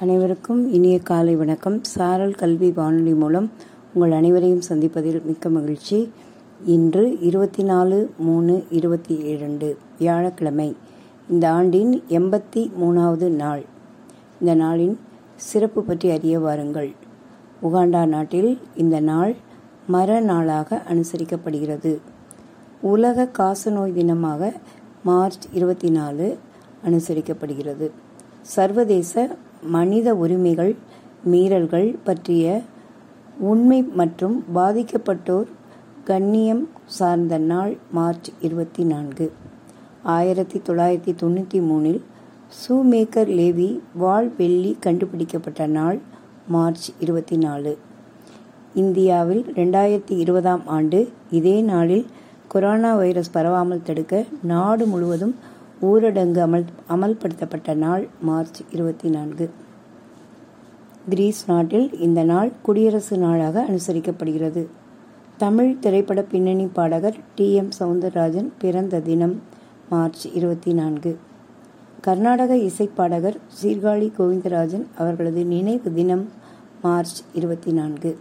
அனைவருக்கும் இனிய காலை வணக்கம். சாரல் கல்வி வானொலி மூலம் உங்கள் அனைவரையும் சந்திப்பதில் மிக்க மகிழ்ச்சி. இன்று இருபத்தி நாலு மூணு இருபத்தி இரண்டு வியாழக்கிழமை. இந்த ஆண்டின் எண்பத்தி மூணாவது நாள். இந்த நாளின் சிறப்பு பற்றி அறிய வாருங்கள். உகாண்டா நாட்டில் இந்த நாள் மர நாளாக அனுசரிக்கப்படுகிறது. உலக காசநோய் தினமாக மார்ச் இருபத்தி நாலு அனுசரிக்கப்படுகிறது. சர்வதேச மனித உரிமைகள் மீறல்கள் பற்றிய உண்மை மற்றும் பாதிக்கப்பட்டோர் கண்ணியம் சார்ந்த நாள் மார்ச் இருபத்தி நான்கு ஆயிரத்தி தொள்ளாயிரத்தி தொண்ணூற்றி மூணில் சூமேக்கர் லேவி வால் வெள்ளி கண்டுபிடிக்கப்பட்ட நாள் மார்ச் இருபத்தி நாலு இந்தியாவில் ரெண்டாயிரத்தி இருபதாம் ஆண்டு இதே நாளில் கொரோனா வைரஸ் பரவாமல் தடுக்க நாடு முழுவதும் ஊரடங்கு அமல் அமல்படுத்தப்பட்ட நாள் மார்ச் இருபத்தி நான்கு. கிரீஸ் நாட்டில் இந்த நாள் குடியரசு நாளாக அனுசரிக்கப்படுகிறது. தமிழ் திரைப்பட பின்னணி பாடகர் டி. எம். சவுந்தரராஜன் பிறந்த தினம் மார்ச் இருபத்தி நான்கு. கர்நாடக இசைப்பாடகர் சீர்காழி கோவிந்தராஜன் அவர்களது நினைவு தினம் மார்ச் இருபத்தி நான்கு.